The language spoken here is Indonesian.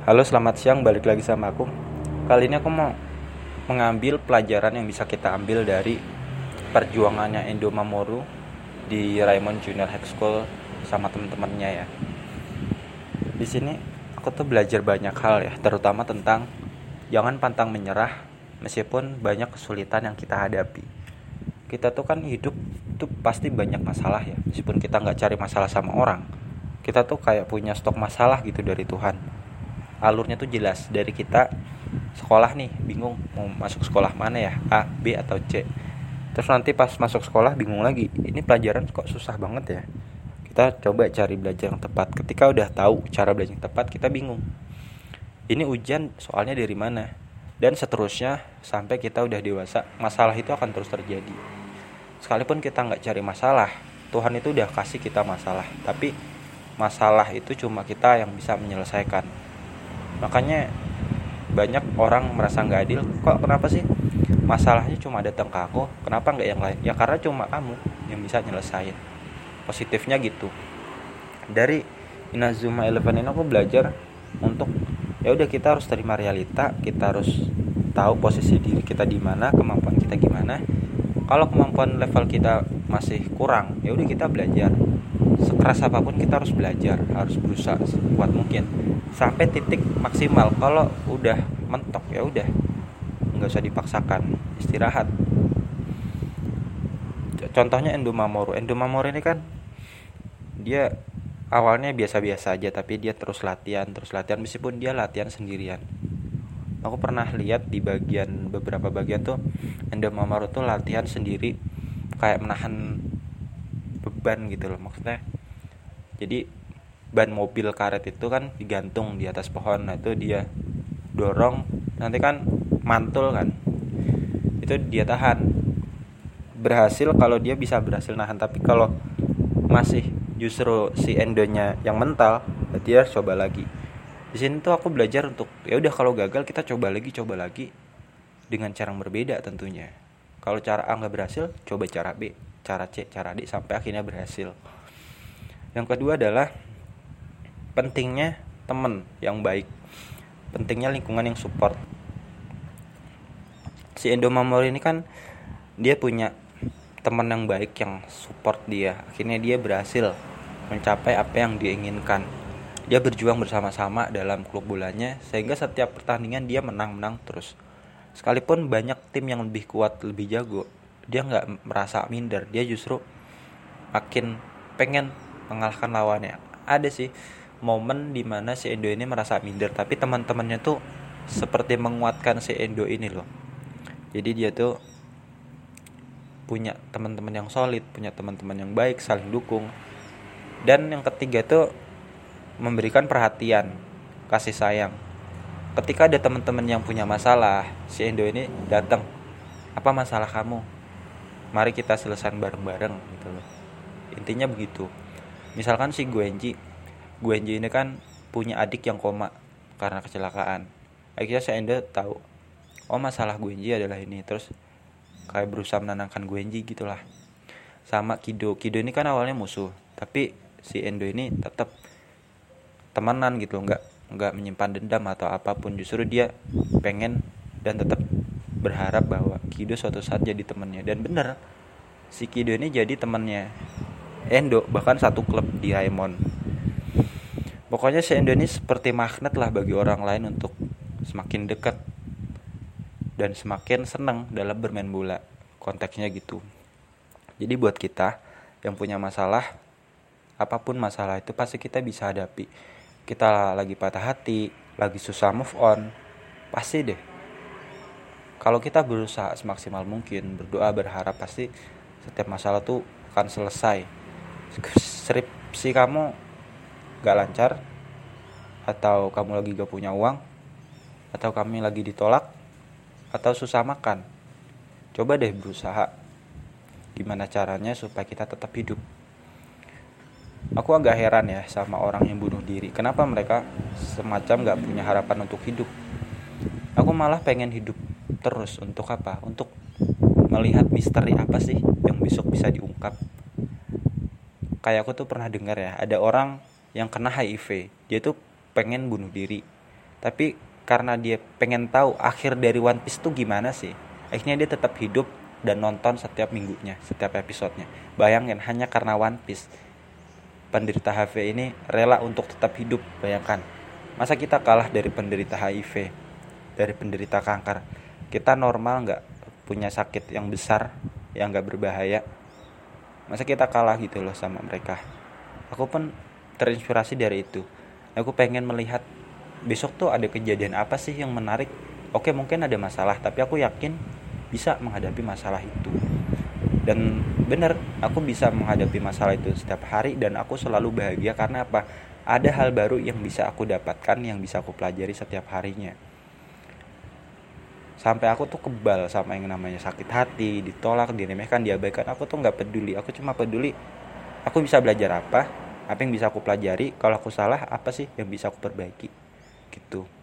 Halo selamat siang. Balik lagi sama aku. Kali ini aku mau mengambil pelajaran yang bisa kita ambil dari perjuangannya Endo Mamoru di Raymond Junior High School sama teman-temannya ya. Di sini aku tuh belajar banyak hal ya terutama tentang jangan pantang menyerah meskipun banyak kesulitan yang kita hadapi. Kita tuh kan hidup tuh pasti banyak masalah ya meskipun kita nggak cari masalah sama orang. Kita tuh kayak punya stok masalah gitu dari Tuhan alurnya tuh jelas dari kita sekolah nih bingung mau masuk sekolah mana ya A B atau C. Terus nanti pas masuk sekolah bingung lagi ini pelajaran kok susah banget ya? Kita coba cari belajar yang tepat. Ketika udah tahu cara belajar yang tepat kita bingung. Ini ujian soalnya dari mana? Dan seterusnya sampai kita udah dewasa masalah itu akan terus terjadi. Sekalipun kita nggak cari masalah Tuhan itu udah kasih kita masalah. Tapi masalah itu cuma kita yang bisa menyelesaikan makanya banyak orang merasa nggak adil. Kok kenapa sih? Masalahnya cuma datang ke aku kenapa nggak yang lain? Ya karena cuma kamu yang bisa nyelesain. Positifnya gitu. Dari Inazuma Eleven ini aku belajar untuk ya udah kita harus terima realita kita harus tahu posisi diri kita di mana kemampuan kita gimana. Kalau kemampuan level kita masih kurang ya udah kita belajar. Sekeras apa pun kita harus belajar harus berusaha sekuat mungkin sampai titik maksimal. Kalau udah mentok ya udah. Nggak usah dipaksakan. Istirahat. Contohnya endomamoru. Endomamoru ini kan dia awalnya biasa-biasa aja tapi dia terus latihan terus latihan. Meskipun dia latihan sendirian. Aku pernah lihat di bagian beberapa bagian tuh endomamoru tuh latihan sendiri kayak menahan beban gitu loh maksudnya. Jadi ban mobil karet itu kan digantung di atas pohon. Nah itu dia dorong. Nanti kan mantul kan. Itu dia tahan. Berhasil kalau dia bisa berhasil nahan. Tapi kalau masih justru si endonya yang mental berarti dia coba lagi. Di sini tuh aku belajar untuk ya udah kalau gagal kita coba lagi coba lagi. Dengan cara yang berbeda tentunya. Kalau cara A nggak berhasil coba cara B. Cara C cara D sampai akhirnya berhasil. Yang kedua adalah pentingnya temen yang baik. Pentingnya lingkungan yang support. Si Endo Mamori ini kan dia punya teman yang baik yang support dia. Akhirnya dia berhasil mencapai apa yang diinginkan. Dia berjuang bersama-sama dalam klub bolanya sehingga setiap pertandingan dia menang-menang terus. Sekalipun banyak tim yang lebih kuat lebih jago dia nggak merasa minder. Dia justru makin pengen mengalahkan lawannya. Ada sih momen di mana si Endo ini merasa minder. Tapi teman-temannya tuh seperti menguatkan si Endo ini loh. Jadi dia tuh punya teman-teman yang solid punya teman-teman yang baik saling dukung. Dan yang ketiga tuh memberikan perhatian kasih sayang. Ketika ada teman-teman yang punya masalah si Endo ini datang apa masalah kamu? Mari kita selesaikan bareng-bareng gitu loh. Intinya begitu. Misalkan si Guenji Guenji ini kan punya adik yang koma karena kecelakaan. Akhirnya saya Endo tahu oh masalah Guenji adalah ini. Terus kayak berusaha menenangkan Guenji gitulah. Sama Kido. Kido ini kan awalnya musuh tapi si Endo ini tetap temenan gitu nggak nggak menyimpan dendam atau apa pun. Justru dia pengen dan tetap berharap bahwa Kido suatu saat jadi temannya dan bener si Kido ini jadi temannya Endo bahkan satu klub di Raimon Pokoknya si Endo ini seperti magnet lah bagi orang lain untuk semakin dekat dan semakin senang dalam bermain bola. Konteksnya gitu. Jadi buat kita yang punya masalah, apa pun masalah itu pasti kita bisa hadapi. Kita lagi patah hati, lagi susah move on, pasti deh. Kalau kita berusaha semaksimal mungkin, berdoa, berharap pasti setiap masalah tuh akan selesai. Skripsi kamu gak lancar atau kamu lagi gak punya uang atau kami lagi ditolak atau susah makan coba deh berusaha. Gimana caranya supaya kita tetap hidup? Aku agak heran ya sama orang yang bunuh diri. Kenapa mereka semacam gak punya harapan untuk hidup? Aku malah pengen hidup terus untuk apa? Untuk melihat misteri apa sih yang besok bisa diungkap? Kayak aku tuh pernah dengar ya ada orang yang kena HIV dia tuh pengen bunuh diri. Tapi karena dia pengen tahu akhir dari One Piece tuh gimana sih akhirnya dia tetap hidup dan nonton setiap minggunya setiap episodenya. Bayangin hanya karena One Piece penderita HIV ini rela untuk tetap hidup bayangkan. Masa kita kalah dari penderita HIV dari penderita kanker? Kita normal nggak punya sakit yang besar yang nggak berbahaya? Masa kita kalah gitu loh sama mereka? Aku pun terinspirasi dari itu. Aku pengen melihat besok tuh ada kejadian apa sih yang menarik. Oke mungkin ada masalah tapi aku yakin bisa menghadapi masalah itu. Dan benar aku bisa menghadapi masalah itu setiap hari dan aku selalu bahagia karena apa? Ada hal baru yang bisa aku dapatkan yang bisa aku pelajari setiap harinya. Sampai aku tuh kebal sama yang namanya sakit hati ditolak diremehkan diabaikan. Aku tuh nggak peduli aku cuma peduli aku bisa belajar apa apa yang bisa aku pelajari? Kalau aku salah apa sih yang bisa aku perbaiki? Gitu